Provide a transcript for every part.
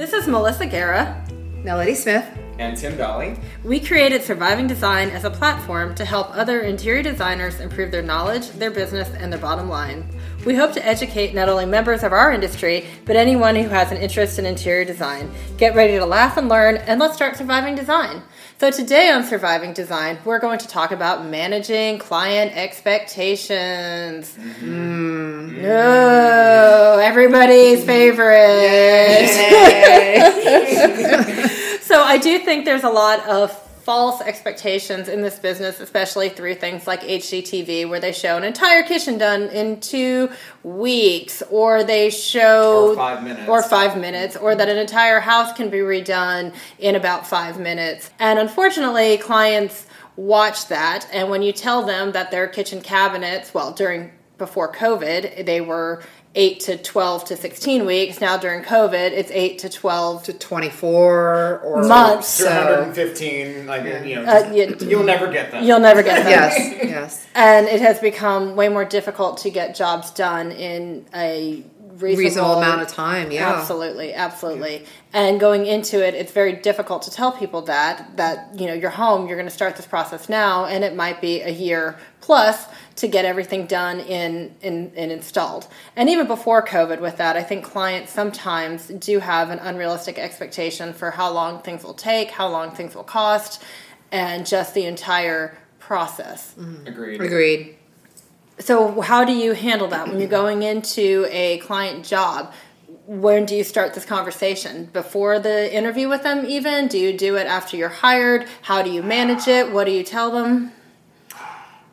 This is Melissa Guerra. Melody Smith. And Timm Dolley. We created Surviving Design as a platform to help other interior designers improve their knowledge, their business, and their bottom line. We hope to educate not only members of our industry, but anyone who has an interest in interior design. Get ready to laugh and learn, and let's start surviving design. So, today on Surviving Design, we're going to talk about managing client expectations. Mm. No, everybody's favorite. so, I do think there's a lot of false expectations in this business, especially through things like HGTV, where they show an entire kitchen done in two weeks, or they show or five minutes, or five minutes, or that an entire house can be redone in about five minutes. And unfortunately, clients watch that, and when you tell them that their kitchen cabinets, well, during before COVID, they were 8 to 12 to 16 weeks. Now during COVID, it's 8 to 12 to 24 or months. So, 215, like, yeah. you know, uh, you, will never get them. You'll never get them. yes, yes. And it has become way more difficult to get jobs done in a reasonable, reasonable amount of time. Yeah, absolutely, absolutely. Yeah. And going into it, it's very difficult to tell people that that you know you're home, you're going to start this process now, and it might be a year plus to get everything done in, in, in installed. And even before COVID, with that, I think clients sometimes do have an unrealistic expectation for how long things will take, how long things will cost, and just the entire process. Mm-hmm. Agreed. Agreed. So, how do you handle that when you're going into a client job? When do you start this conversation? Before the interview with them, even? Do you do it after you're hired? How do you manage it? What do you tell them?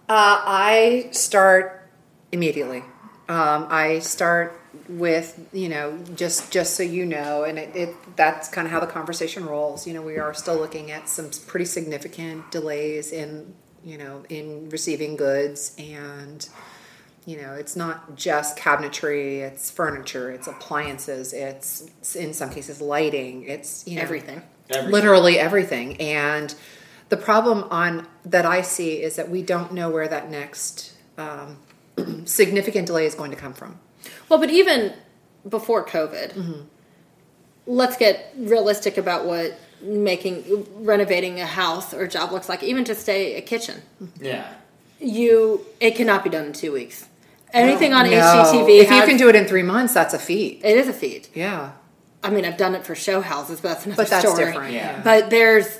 Uh, I start immediately. Um, I start with you know just just so you know and it, it, that's kind of how the conversation rolls you know we are still looking at some pretty significant delays in you know in receiving goods and you know it's not just cabinetry it's furniture it's appliances it's in some cases lighting it's you know everything, everything. literally everything and the problem on that I see is that we don't know where that next um, significant delay is going to come from. Well, but even before COVID, mm-hmm. let's get realistic about what making renovating a house or job looks like. Even just a, a kitchen. Yeah. You it cannot be done in two weeks. Anything no. on no. HGTV. If has, you can do it in three months, that's a feat. It is a feat. Yeah. I mean, I've done it for show houses, but that's another but that's story. different. Yeah. But there's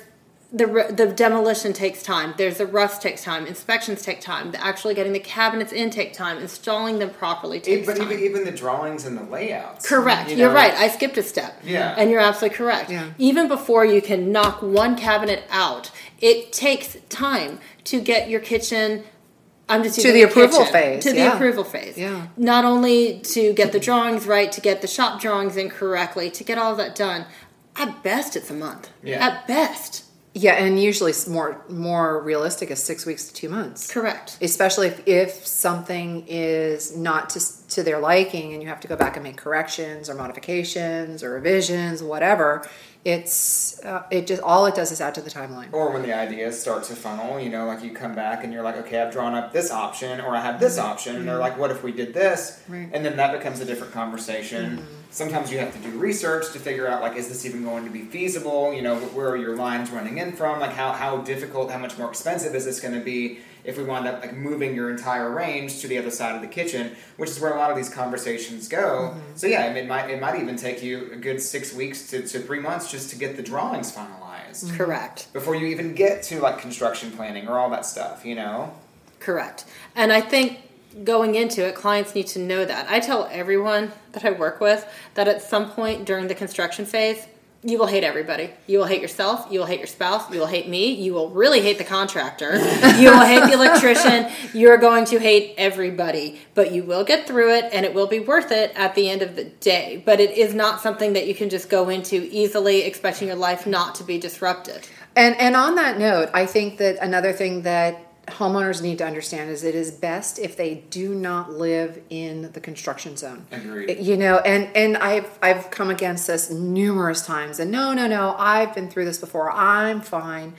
the the demolition takes time. There's the rust takes time. Inspections take time. The actually getting the cabinets in take time. Installing them properly takes but time. But even, even the drawings and the layouts. Correct. You are right. I skipped a step. Yeah. And you're absolutely correct. Yeah. Even before you can knock one cabinet out, it takes time to get your kitchen I'm just to the approval kitchen, phase. To yeah. the approval phase. Yeah. Not only to get the drawings right, to get the shop drawings in correctly, to get all of that done. At best, it's a month. Yeah. At best. Yeah, and usually more more realistic is six weeks to two months. Correct. Especially if, if something is not to to their liking, and you have to go back and make corrections or modifications or revisions, whatever it's uh, it just all it does is add to the timeline. Or when the ideas start to funnel, you know, like you come back and you're like, okay, I've drawn up this option, or I have this mm-hmm. option, and they're like, what if we did this? Right. And then that becomes a different conversation. Mm-hmm. Sometimes you have to do research to figure out like, is this even going to be feasible? You know, where are your lines running in from? Like, how how difficult, how much more expensive is this going to be? If we wind up like moving your entire range to the other side of the kitchen, which is where a lot of these conversations go. Mm-hmm. So yeah, it might it might even take you a good six weeks to, to three months just to get the drawings finalized. Mm-hmm. Correct. Before you even get to like construction planning or all that stuff, you know. Correct. And I think going into it, clients need to know that. I tell everyone that I work with that at some point during the construction phase, you will hate everybody. You will hate yourself. You will hate your spouse. You will hate me. You will really hate the contractor. you will hate the electrician. You're going to hate everybody. But you will get through it and it will be worth it at the end of the day. But it is not something that you can just go into easily expecting your life not to be disrupted. And and on that note, I think that another thing that homeowners need to understand is it is best if they do not live in the construction zone. Agreed. You know, and and I've I've come against this numerous times. And no, no, no, I've been through this before. I'm fine.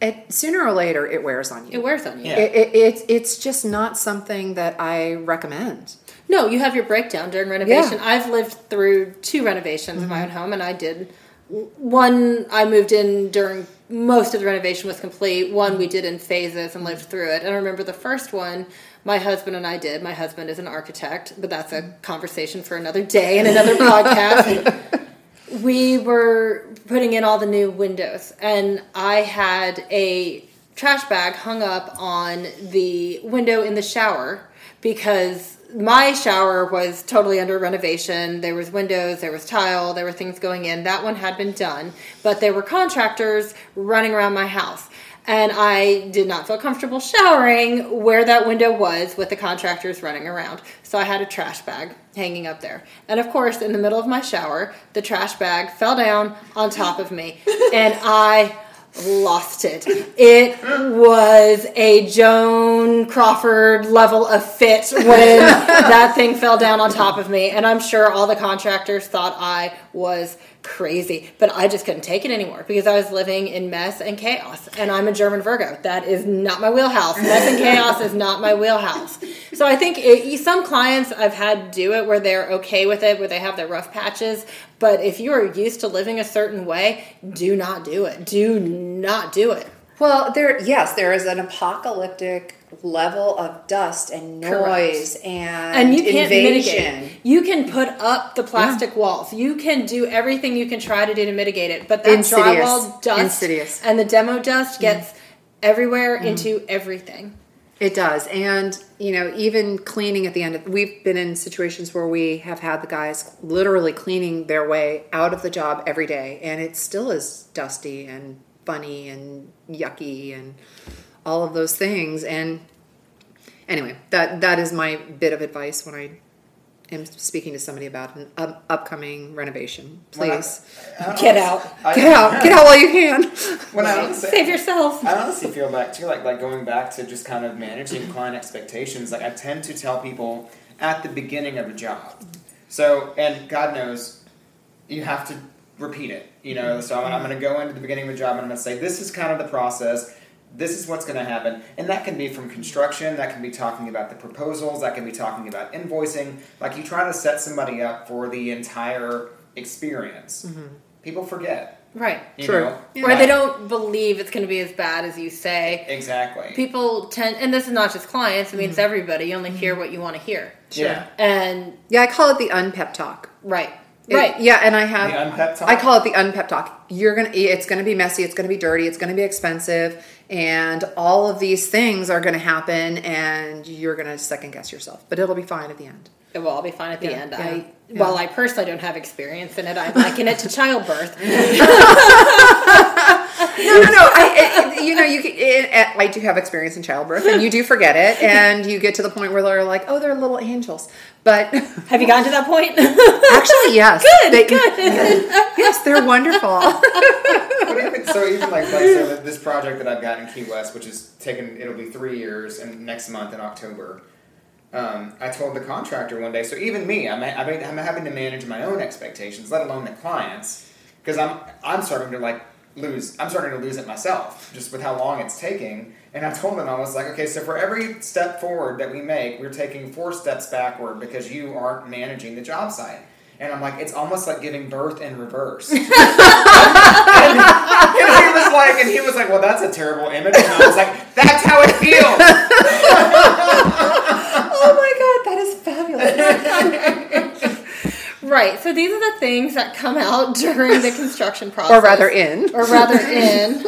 It, sooner or later, it wears on you. It wears on you. Yeah. It, it, it, it's just not something that I recommend. No, you have your breakdown during renovation. I've lived through two renovations in my mm-hmm. own home, and I did one. I moved in during most of the renovation was complete. One we did in phases and lived through it. And I remember the first one my husband and I did. My husband is an architect, but that's a conversation for another day and another podcast. We were putting in all the new windows, and I had a trash bag hung up on the window in the shower because my shower was totally under renovation. There was windows, there was tile, there were things going in. That one had been done, but there were contractors running around my house. And I did not feel comfortable showering where that window was with the contractors running around. So I had a trash bag hanging up there. And of course, in the middle of my shower, the trash bag fell down on top of me. And I lost it. It was a Joan Crawford level of fit when that thing fell down on top of me. And I'm sure all the contractors thought I was crazy. But I just couldn't take it anymore because I was living in mess and chaos. And I'm a German Virgo. That is not my wheelhouse. Mess and chaos is not my wheelhouse. So I think it, some clients I've had do it where they're okay with it, where they have their rough patches. But if you are used to living a certain way, do not do it. Do not do it. Well, there, yes, there is an apocalyptic level of dust and noise Correct. and and you can't invasion. mitigate. You can put up the plastic walls. You can do everything you can try to do to mitigate it, but that Insidious. drywall dust Insidious. and the demo dust mm. gets everywhere mm. into everything. It does. And, you know, even cleaning at the end of we've been in situations where we have had the guys literally cleaning their way out of the job every day and it still is dusty and funny and yucky and all of those things and anyway, that that is my bit of advice when I am speaking to somebody about an up, upcoming renovation. When I- Please I Get out. I- get out. Get out while you can. When I honestly, Save yourself. I honestly feel back too, like like going back to just kind of managing client expectations. Like I tend to tell people at the beginning of a job. So and God knows, you have to repeat it. You know, so I'm, I'm going to go into the beginning of a job and I'm going to say this is kind of the process. This is what's going to happen, and that can be from construction. That can be talking about the proposals. That can be talking about invoicing. Like you try to set somebody up for the entire experience. Mm-hmm. People forget. Right. True. Know? Where they don't believe it's going to be as bad as you say. Exactly. People tend, and this is not just clients, I mean, it's mm-hmm. everybody. You only hear mm-hmm. what you want to hear. Yeah. And, Yeah, I call it the unpep talk. right. It- right. yeah, and I have The unpep talk? I call it the unpep talk. You're gonna it's gonna be messy, it's gonna be dirty, it's gonna be expensive, and all of these things are gonna happen and you're gonna second guess yourself. But it'll be fine at the end. It will all be fine at the Yeah, end. yeah, I, yeah. while I personally don't have experience in it, I liken it to childbirth. No, no, no. I, it, you know, you can, it, I do have experience in childbirth, and you do forget it, and you get to the point where they're like, "Oh, they're little angels." But Have you gotten to that point? actually, yes, Good, They- good. yes, they're wonderful. What even, so even like, like so this project that I've got in Key West, which is taken, it'll be three years, and next month in October. Um, I told the contractor one day. So even me, I'm, I'm, I'm having to manage my own expectations, let alone the clients, because I'm I'm starting to like lose. I'm starting to lose it myself, just with how long it's taking. And I told them I was like, okay, so for every step forward that we make, we're taking four steps backward because you aren't managing the job site. And I'm like, it's almost like giving birth in reverse. and, and he was like, and he was like, well, that's a terrible image. And I was like, that's how it feels. oh my god, that is fabulous. right. So these are the things that come out during the construction process. or rather, in. or rather in.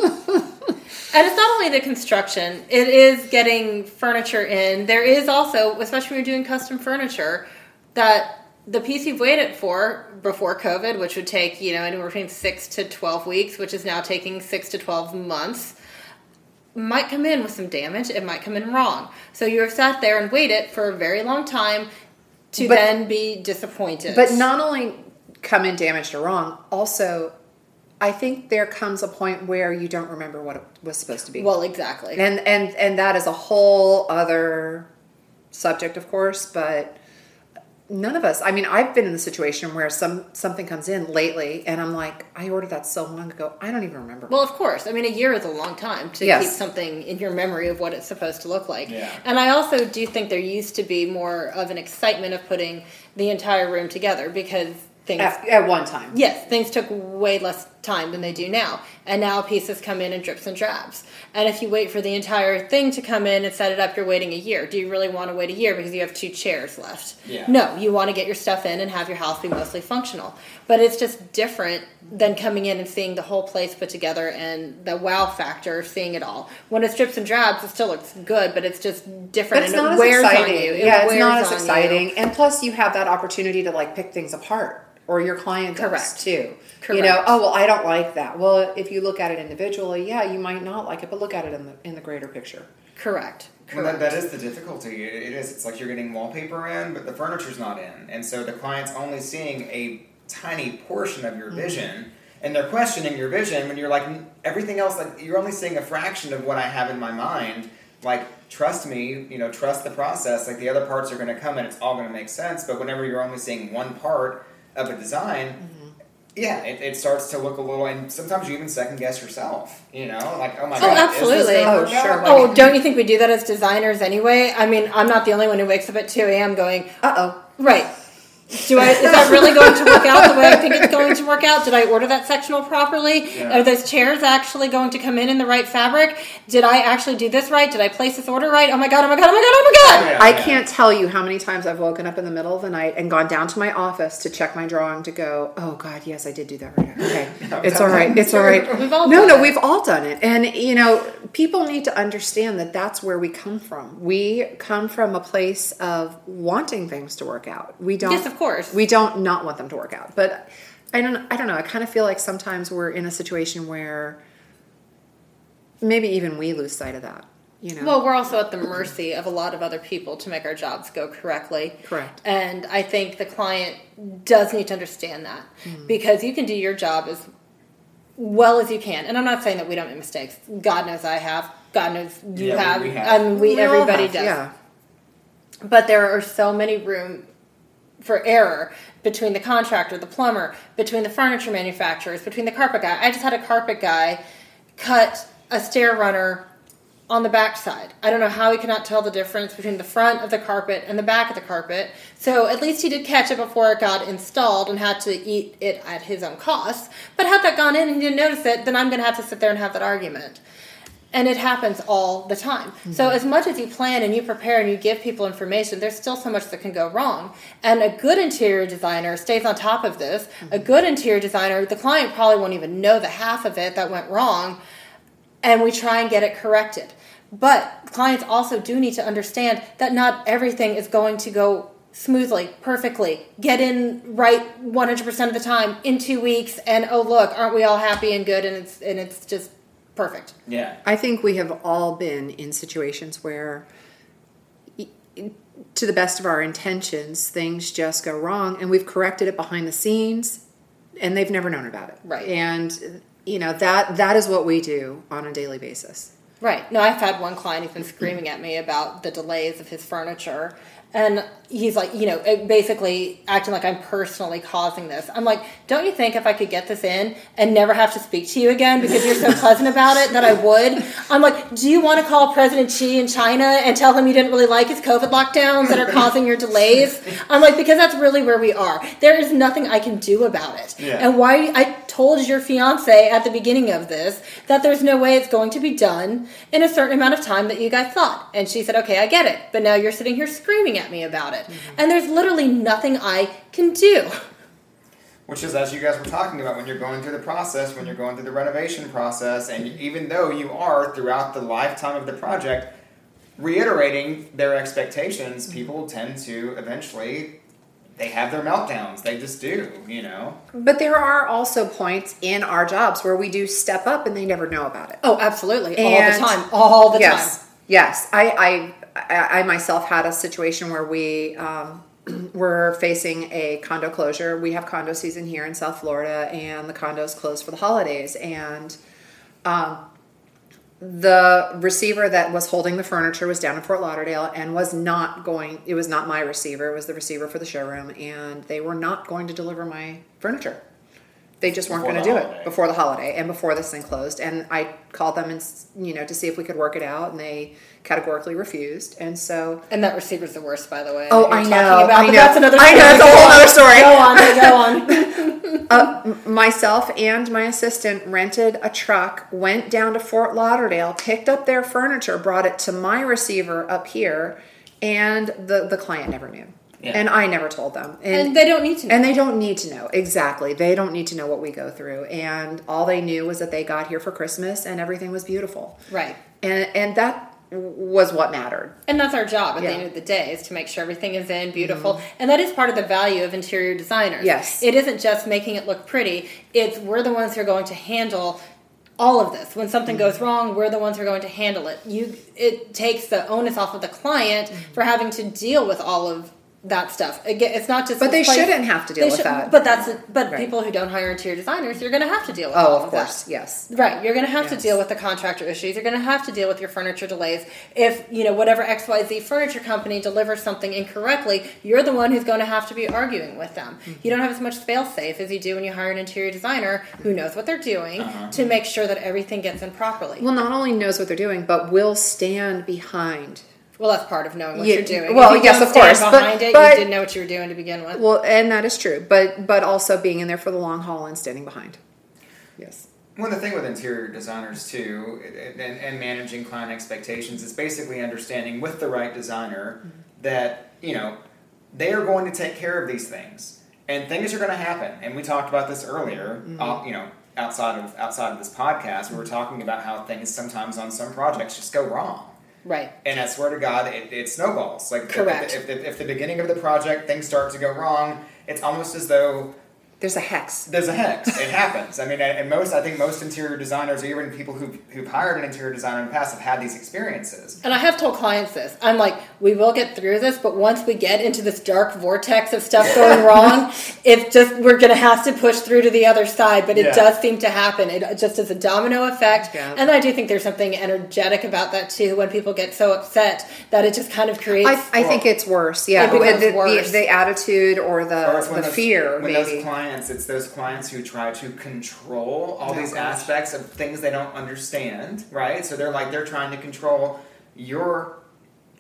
And it's not only the construction, it is getting furniture in. There is also, especially when you're doing custom furniture, that the piece you've waited for before COVID, which would take, you know, anywhere between six to 12 weeks, which is now taking six to 12 months, might come in with some damage. It might come in wrong. So you have sat there and waited for a very long time to But- then be disappointed. But not only come in damaged or wrong, also, I think there comes a point where you don't remember what it was supposed to be. Well, exactly. and and and that is a whole other subject, of course. But none of us. I mean, I've been in the situation where some something comes in lately, and I'm like, I ordered that so long ago. I don't even remember. Well, of course. I mean, a year is a long time to Yes. keep something in your memory of what it's supposed to look like. Yeah. And I also do think there used to be more of an excitement of putting the entire room together because things at, at one time. Yes, things took way less time than they do now. And now pieces come in in drips and drabs. And if you wait for the entire thing to come in and set it up, you're waiting a year. Do you really want to wait a year because you have two chairs left? Yeah. No, you want to get your stuff in and have your house be mostly functional. But it's just different than coming in and seeing the whole place put together and the wow factor of seeing it all. When it's drips and drabs, it still looks good, but it's just different But it's and not it as wears exciting. on you. It yeah, it's not as on you. exciting. And plus, you have that opportunity to like pick things apart, or your client does Correct. too. Correct. You know, oh well, I don't like that. Well, if you look at it individually, yeah, you might not like it, but look at it in the in the greater picture. Correct. Well, Correct. that, that is the difficulty. It, it is. It's like you're getting wallpaper in, but the furniture's not in, and so the client's only seeing a tiny portion of Mm-hmm. your vision, and they're questioning your vision when you're like everything else. Like you're only seeing a fraction of what I have in my mind. Like trust me, you know, trust the process. Like the other parts are going to come, and it's all going to make sense. But whenever you're only seeing one part of a design. Mm-hmm. Yeah, it, it starts to look a little, and sometimes you even second guess yourself. You know, like, oh my Oh, god, is absolutely. this Oh, sure. Like, Oh, don't you think we do that as designers anyway? I mean, I'm not the only one who wakes up at 2 a.m. going, Uh oh. right. Do I, is that really going to work out the way I think it's going to work out? Did I order that sectional properly? Yeah. Are those chairs actually going to come in in the right fabric? Did I actually do this right? Did I place this order right? Oh my god, oh my god, oh my god, oh my god! Yeah, I yeah. can't tell you how many times I've woken up in the middle of the night and gone down to my office to check my drawing to go, oh God, yes, I did do that right. Okay, it's all right. It's all right. We've all no, done no, it. we've all done it, and you know, people need to understand that that's where we come from. We come from a place of wanting things to work out. We don't. Yes, of course. We don't not want them to work out, but. I don't. I don't know. I kind of feel like sometimes we're in a situation where maybe even we lose sight of that. You know. Well, we're also at the mercy of a lot of other people to make our jobs go correctly. Correct. And I think the client does need to understand that mm-hmm. because you can do your job as well as you can. And I'm not saying that we don't make mistakes. God knows I have. God knows you Yeah, have. we have. I mean, we, We everybody have, does. Yeah. But there are so many room for error between the contractor, the plumber, between the furniture manufacturers, between the carpet guy. I just had a carpet guy cut a stair runner on the back side. I don't know how he could not tell the difference between the front of the carpet and the back of the carpet. So at least he did catch it before it got installed and had to eat it at his own cost. But had that gone in and he didn't notice it, then I'm going to have to sit there and have that argument. And it happens all the time. So, mm-hmm. as much as you plan and you prepare and you give people information, there's still so much that can go wrong. And a good interior designer stays on top of this. A mm-hmm. good interior designer, the client probably won't even know the half of it that went wrong, and we try and get it corrected. But clients also do need to understand that not everything is going to go smoothly, perfectly, get in right 100% of the time in two weeks, and oh, look, aren't we all happy and good? And it's, and it's just perfect. Yeah. I think we have all been in situations where, to the best of our intentions, things just go wrong, and we've corrected it behind the scenes, and they've never known about it. Right. And you know that that is what we do on a daily basis. Right. No, I've had one client who's been screaming at me about the delays of his furniture. And he's like, you know, basically acting like I'm personally causing this. I'm like, don't you think if I could get this in and never have to speak to you again because you're so pleasant about it that I would? I'm like, do you want to call President Xi in China and tell him you didn't really like his COVID lockdowns that are causing your delays? I'm like, because that's really where we are. There is nothing I can do about it. Yeah. And why I told your fiance at the beginning of this that there's no way it's going to be done in a certain amount of time that you guys thought. And she said, okay, I get it. But now you're sitting here screaming at me about it. And there's literally nothing I can do. Which is, as you guys were talking about, when you're going through the process, when you're going through the renovation process, and even though you are throughout the lifetime of the project reiterating their expectations, mm-hmm. people tend to eventually they have their meltdowns. They just do, you know. But there are also points in our jobs where we do step up, and they never know about it. Oh, absolutely. And- all the time. All the yes, time. yes. I I, I, myself had a situation where we um, were facing a condo closure. We have condo season here in South Florida, and the condos closed for the holidays. And um, the receiver that was holding the furniture was down in Fort Lauderdale and was not going. It was not my receiver. It was the receiver for the showroom, and they were not going to deliver my furniture. They just weren't going to do holiday. it before the holiday and before this thing closed. And I called them and you know to see if we could work it out, and they categorically refused. And so And that receiver's the worst, by the way. Oh, that you're I talking know, About, I know. that's another I story. know, it's a Go whole on. nother story. Go on, go on. Uh, myself and my assistant rented a truck, went down to Fort Lauderdale, picked up their furniture, brought it to my receiver up here, and the the client never knew. Yeah. And I never told them. and they don't need to know. And they don't need to know. Exactly. They don't need to know what we go through. And all they knew was that they got here for Christmas and everything was beautiful. right. And and that was what mattered. And that's our job at Yeah. the end of the day is to make sure everything is in beautiful. Mm-hmm. And that is part of the value of interior designers. Yes. It isn't just making it look pretty, it's we're the ones who are going to handle all of this. When something mm-hmm. goes wrong, we're the ones who are going to handle it. You it takes the onus off of the client mm-hmm. for having to deal with all of that stuff. Again, it's not just But they place- shouldn't have to deal they with that. But that's but Right. people who don't hire interior designers, you're going to have to deal with Oh, of course. that. Yes. Right, you're going to have Yes. to deal with the contractor issues. You're going to have to deal with your furniture delays. If you know whatever X Y Z furniture company delivers something incorrectly, you're the one who's going to have to be arguing with them. Mm-hmm. You don't have as much fail safe as you do when you hire an interior designer who knows what they're doing Uh-huh. to make sure that everything gets in properly. Well, not only knows what they're doing, but will stand behind Well, that's part of knowing what Yeah, you're doing. well, if you yes, don't of course, stand but- behind it, but- you didn't know what you were doing to begin with. Well, and that is true, but but also being in there for the long haul and standing behind. Yes. Well, the thing with interior designers too, and, and managing client expectations is basically understanding with the right designer that you know they are going to take care of these things, and things are going to happen. And we talked about this earlier. Uh, you know, outside of outside of this podcast, we were talking about how things sometimes on some projects just go wrong. Right. And I swear to God, it, it snowballs. Like if- Correct. If, if, if the beginning of the project things start to go wrong, it's almost as though There's a hex. there's a hex. It happens. I mean, and and most I think most interior designers, or even people who've, who've hired an interior designer in the past, have had these experiences. And I have told clients this. I'm like, we will get through this, but once we get into this dark vortex of stuff going wrong, it's just we're going to have to push through to the other side. But it Yeah. does seem to happen. It just is a domino effect, Yeah. and I do think there's something energetic about that too. When people get so upset that it just kind of creates. I, I think it's worse. Yeah, It becomes the, the- worse. The, attitude or the Or it's the fear, when maybe. those clients, it's those clients who try to control all Oh, these gosh. aspects of things they don't understand, right? So they're like they're trying to control your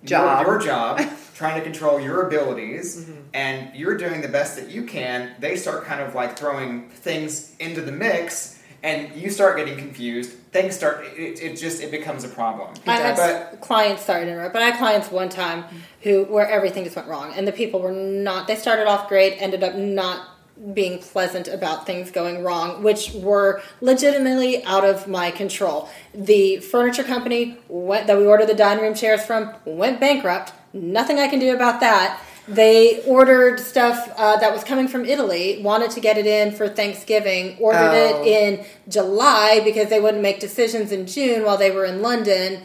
Job. your, your job, trying to control your abilities, Mm-hmm. and you're doing the best that you can. They start kind of like throwing things into the mix, and you start getting confused. Things start. It, it just it becomes a problem. I had But clients, sorry to interrupt, but I had clients one time who where everything just went wrong, and the people were not. They started off great, ended up not being pleasant about things going wrong, which were legitimately out of my control. The furniture company went, that we ordered the dining room chairs from went bankrupt. Nothing I can do about that. They ordered stuff uh, that was coming from Italy, wanted to get it in for Thanksgiving, ordered Oh. it in July because they wouldn't make decisions in June while they were in London.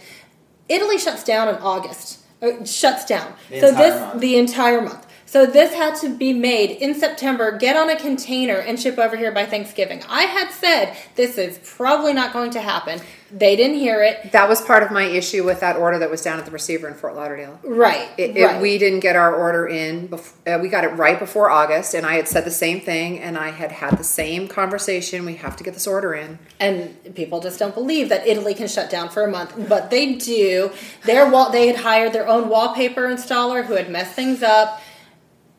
Italy shuts down in August. Uh, shuts down. The so this month. the entire month. So this had to be made in September, get on a container and ship over here by Thanksgiving. I had said this is probably not going to happen. They didn't hear it. that was part of my issue with that order that was down at the receiver in Fort Lauderdale. Right. It, it- right. we didn't get our order in. Bef- uh, we got it right before August, and I had said the same thing, and I had had the same conversation. We have to get this order in. and people just don't believe that Italy can shut down for a month, but they do. Their wall, they had hired their own wallpaper installer who had messed things up,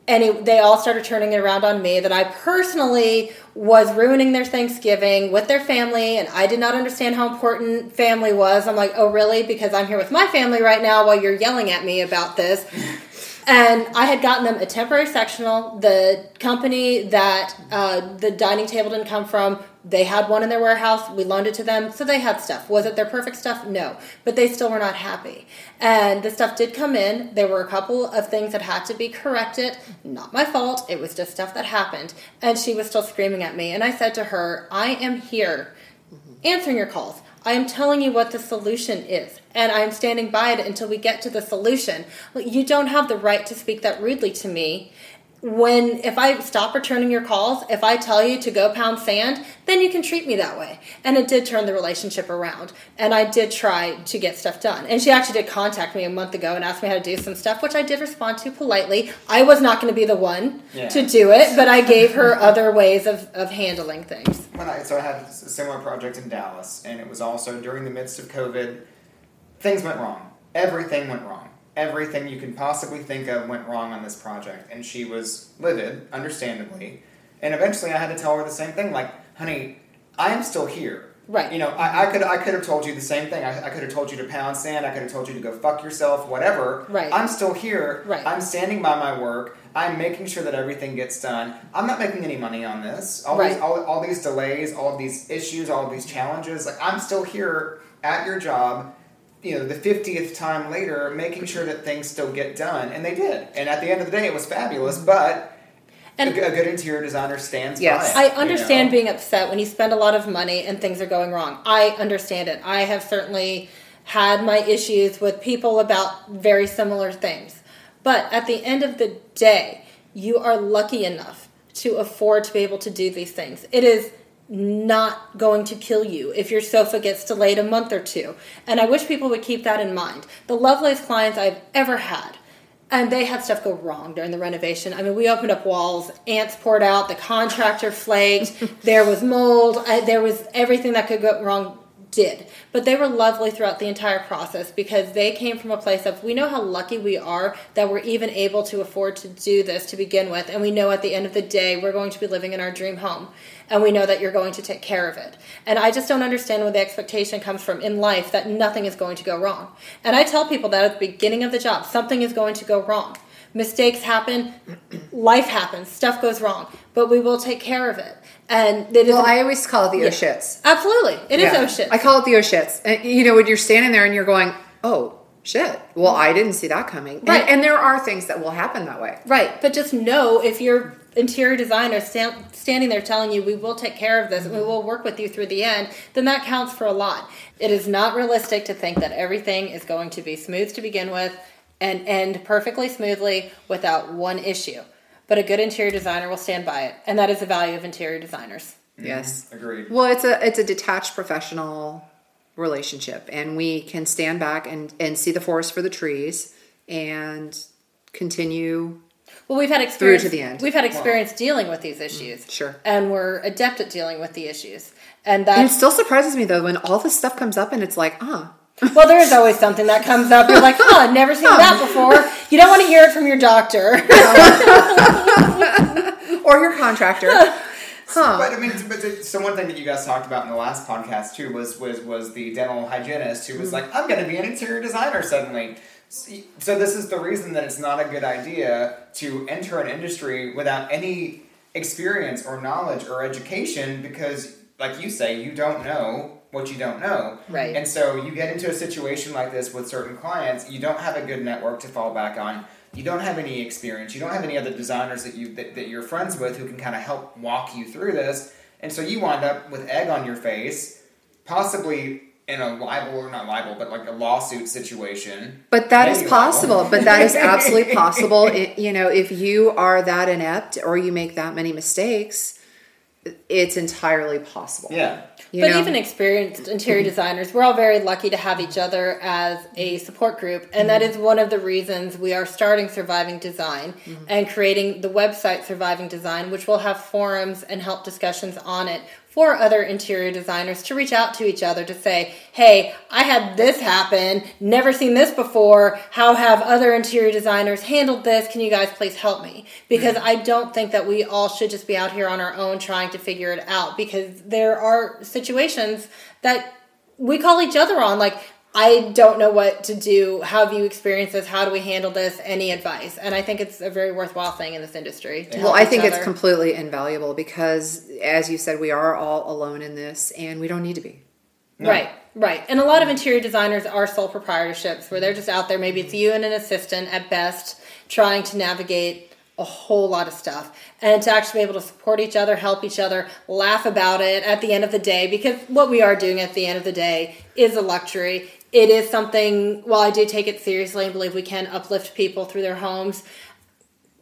and it, they all started turning it around on me that I personally was ruining their Thanksgiving with their family, and I did not understand how important family was. I'm like, oh really? Because I'm here with my family right now while you're yelling at me about this. And I had gotten them a temporary sectional. The company that uh, the dining table didn't come from, they had one in their warehouse. We loaned it to them, so they had stuff. Was it their perfect stuff? No, but they still were not happy. And the stuff did come in. There were a couple of things that had to be corrected. Not my fault. It was just stuff that happened. And she was still screaming at me. And I said to her, "I am here, answering your calls." I am telling you what the solution is, and I am standing by it until we get to the solution. You don't have the right to speak that rudely to me when if I stop returning your calls, if I tell you to go pound sand, then you can treat me that way. And it did turn the relationship around. And I did try to get stuff done. And she actually did contact me a month ago and asked me how to do some stuff, which I did respond to politely. I was not going to be the one Yeah. to do it, but I gave her other ways of, of handling things. when I so I had a similar project in Dallas, and it was also during the midst of COVID. Things went wrong. Everything went wrong. Everything you can possibly think of went wrong on this project, and she was livid, understandably. And eventually, I had to tell her the same thing, like, "Honey, I am still here." Right. You know, I, I could I could have told you the same thing. I, I could have told you to pound sand. I could have told you to go fuck yourself. Whatever. Right. I'm still here. Right. I'm standing by my work. I'm making sure that everything gets done. I'm not making any money on this. All these Right. all, all these delays, all of these issues, all of these challenges. Like I'm still here at your job. You know, the fiftieth time later, making sure that things still get done, and they did. And at the end of the day, it was fabulous. But And a, a good interior designer stands Yes. by. it, I understand you know? being upset when you spend a lot of money and things are going wrong. I understand it. I have certainly had my issues with people about very similar things. But at the end of the day, you are lucky enough to afford to be able to do these things. It is not going to kill you if your sofa gets delayed a month or two. And I wish people would keep that in mind. The loveliest clients I've ever had and they had stuff go wrong during the renovation. I mean, we opened up walls, ants poured out, the contractor flaked, there was mold, I, there was everything that could go wrong did. But they were lovely throughout the entire process because they came from a place of we know how lucky we are that we're even able to afford to do this to begin with, and we know at the end of the day we're going to be living in our dream home, and we know that you're going to take care of it. And I just don't understand where the expectation comes from in life that nothing is going to go wrong. And I tell people that at the beginning of the job, something is going to go wrong. Mistakes happen, life happens, stuff goes wrong, but we will take care of it. And is Well, I always call it the Yeah. oh shits. absolutely it is Yeah. oh shit. I call it the oh shits. And, you know, when you're standing there and you're going, oh shit. Well, I didn't see that coming. And- Right. And, there are things that will happen that way. Right, but just know if your interior designer stand, standing there telling you we will take care of this and we mm-hmm. will work with you through the end, then that counts for a lot. It is not realistic to think that everything is going to be smooth to begin with and end perfectly smoothly without one issue. But a good interior designer will stand by it, and that is the value of interior designers. Yes. Agreed. Well, it's a it's a detached professional relationship, and we can stand back and and see the forest for the trees and continue. Well, we've had experience to the end. We've had experience dealing with these issues, Sure. and we're adept at dealing with the issues. And And it still surprises me though when all this stuff comes up and it's like, ah, Well, there is always something that comes up. You're like, oh, I've never seen that before. You don't want to hear it from your doctor. or your contractor. Huh. But I mean, but so one thing that you guys talked about in the last podcast too was was was the dental hygienist who was mm-hmm. like, "I'm going to be an interior designer suddenly." So this is the reason that it's not a good idea to enter an industry without any experience or knowledge or education because, like you say, you don't know what you don't know. Right. And so you get into a situation like this with certain clients, you don't have a good network to fall back on. You don't have any experience. You don't have any other designers that you that, that you're friends with who can kind of help walk you through this. And so you wind up with egg on your face, possibly in a libel or not libel, but like a lawsuit situation. But that is possible. But that is absolutely possible. It, you know, if you are that inept or you make that many mistakes, it's entirely possible. Yeah. You but know? even experienced interior designers, we're all very lucky to have each other as a support group. And that mm-hmm. is one of the reasons we are starting Surviving Design mm-hmm. and creating the website Surviving Design, which will have forums and help discussions on it for other interior designers to reach out to each other to say, hey, I had this happen, never seen this before. How have other interior designers handled this? Can you guys please help me? Because mm-hmm. I don't think that we all should just be out here on our own trying to figure it out because there are situations that we call each other on. Like, I don't know what to do. How have you experienced this? How do we handle this? Any advice? And I think it's a very worthwhile thing in this industry. To Well, I each think it's completely invaluable because, as you said, we are all alone in this and we don't need to be. No. Right, right. And a lot of interior designers are sole proprietorships where they're just out there. Maybe it's you and an assistant at best trying to navigate a whole lot of stuff. And to actually be able to support each other, help each other, laugh about it at the end of the day, because what we are doing at the end of the day is a luxury. It is something, while I do take it seriously and believe we can uplift people through their homes,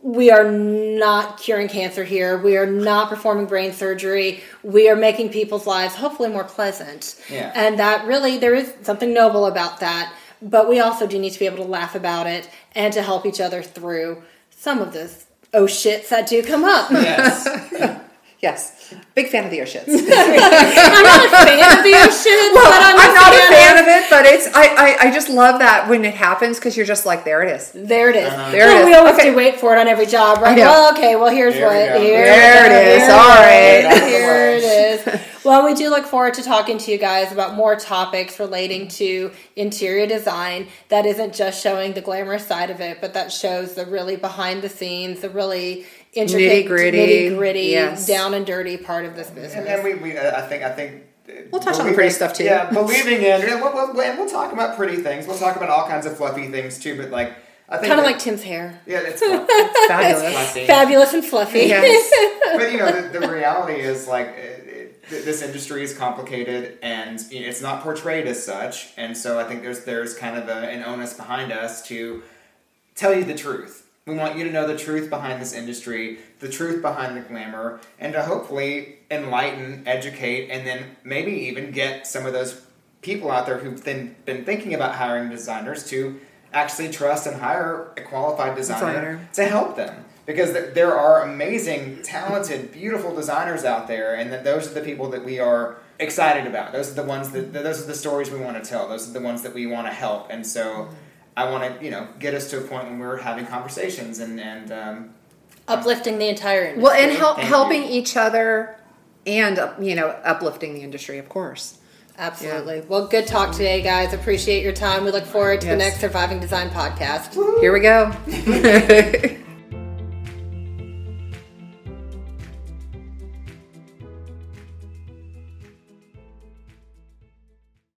we are not curing cancer here. We are not performing brain surgery. We are making people's lives hopefully more pleasant. Yeah. And that really, there is something noble about that. But we also do need to be able to laugh about it and to help each other through some of this oh shits that do come up. Yes. Yes, big fan of the Oshits. I'm not a fan of the shits, Well, but I'm, I'm, not a fan of of it, but it's I, I, I just love that when it happens because you're just like, there it is. There it is. Uh-huh. There Well, it is. We always Okay. do wait for it on every job, right? Well, okay. Well, here's There what. go. Here, There it is. Here All right. Here it is. Well, we do look forward to talking to you guys about more topics relating to interior design that isn't just showing the glamorous side of it, but that shows the really behind the scenes, the really intricate, Nitty-gritty. nitty gritty, Yes. down and dirty part of this business. And then we, we uh, I think, I think. uh, We'll touch on the pretty stuff, too. Yeah, believing in, and we'll, we'll, and we'll talk about pretty things. We'll talk about all kinds of fluffy things too. But like, I think kind of like Timm's hair. yeah, it's fun. Fabulous. fluffy. Fabulous and fluffy. Yes. but you know, the, the reality is like it, it, this industry is complicated, and you know, it's not portrayed as such. And so I think there's there's kind of a, an onus behind us to tell you the truth. We want you to know the truth behind this industry, the truth behind the glamour, and to hopefully enlighten, educate, and then maybe even get some of those people out there who've been, been thinking about hiring designers to actually trust and hire a qualified designer, Designer. to help them. Because th- there are amazing, talented, beautiful designers out there, and that those are the people that we are excited about. Those are the ones that those are the stories we want to tell. Those are the ones that we want to help. And so, I want to you know get us to a point when we're having conversations and and um, Uplifting the entire industry. Well, and help, Thank helping you. each other and uh, you know uplifting the industry, of course. Absolutely. Well, good talk today, guys. Appreciate your time. We look forward to the next Surviving Design podcast. Here we go.